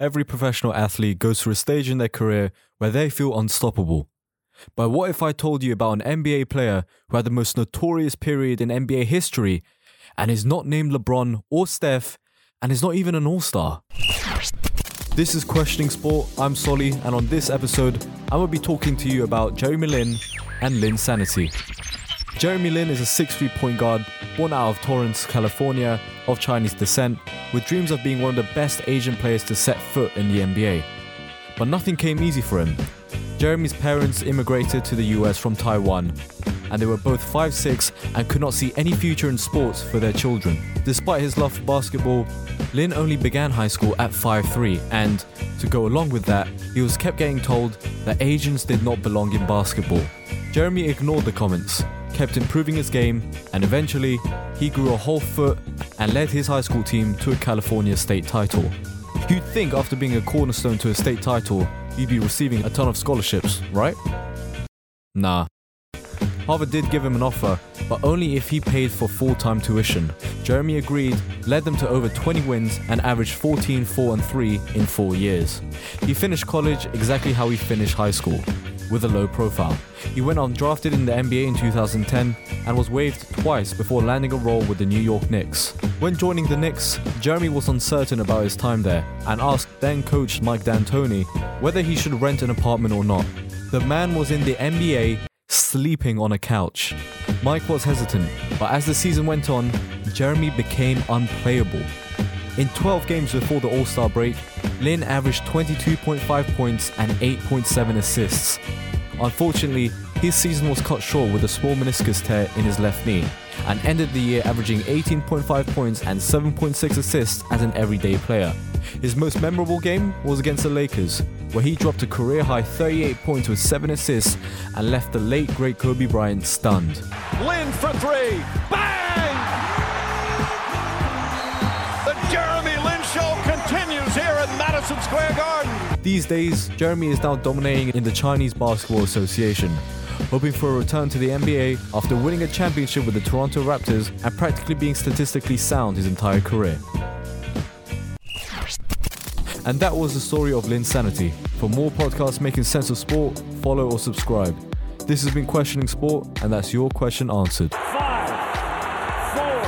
Every professional athlete goes through a stage in their career where they feel unstoppable. But what if I told you about an NBA player who had the most notorious period in NBA history and is not named LeBron or Steph and is not even an all star? This is Questioning Sport. I'm Solly, and on this episode, going to be talking to you about Jeremy Lin and Linsanity. Jeremy Lin is a 6'3 point guard born out of Torrance, California, of Chinese descent, with dreams of being one of the best Asian players to set foot in the NBA. But nothing came easy for him. Jeremy's parents immigrated to the US from Taiwan, and they were both 5'6 and could not see any future in sports for their children. Despite his love for basketball, Lin only began high school at 5'3, and to go along with that, he was kept getting told that Asians did not belong in basketball. Jeremy ignored the comments, kept improving his game, and eventually, he grew a whole foot and led his high school team to a California state title. You'd think after being a cornerstone to a state title, you'd be receiving a ton of scholarships, right? Nah. Harvard did give him an offer, but only if he paid for full time tuition. Jeremy agreed, led them to over 20 wins, and averaged 14, 4, and 3 in four years. He finished college exactly how he finished high school with a low profile. He went undrafted in the NBA in 2010 and was waived twice before landing a role with the New York Knicks. When joining the Knicks, Jeremy was uncertain about his time there and asked then coach Mike D'Antoni whether he should rent an apartment or not. The man was in the NBA sleeping on a couch. Mike was hesitant, but as the season went on, Jeremy became unplayable. In 12 games before the All Star break, Lin averaged 22.5 points and 8.7 assists. Unfortunately, his season was cut short with a small meniscus tear in his left knee and ended the year averaging 18.5 points and 7.6 assists as an everyday player. His most memorable game was against the Lakers, where he dropped a career high 38 points with 7 assists and left the late great Kobe Bryant stunned. Lin for three. Bang! Square Garden. These days, Jeremy is now dominating in the Chinese Basketball Association, hoping for a return to the NBA after winning a championship with the Toronto Raptors and practically being statistically sound his entire career. And that was the story of Linsanity. For more podcasts making sense of sport, follow or subscribe. This has been Questioning Sport, and that's your question answered. Five, four,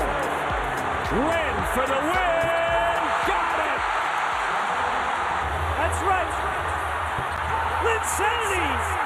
Lin for the win! Insanity!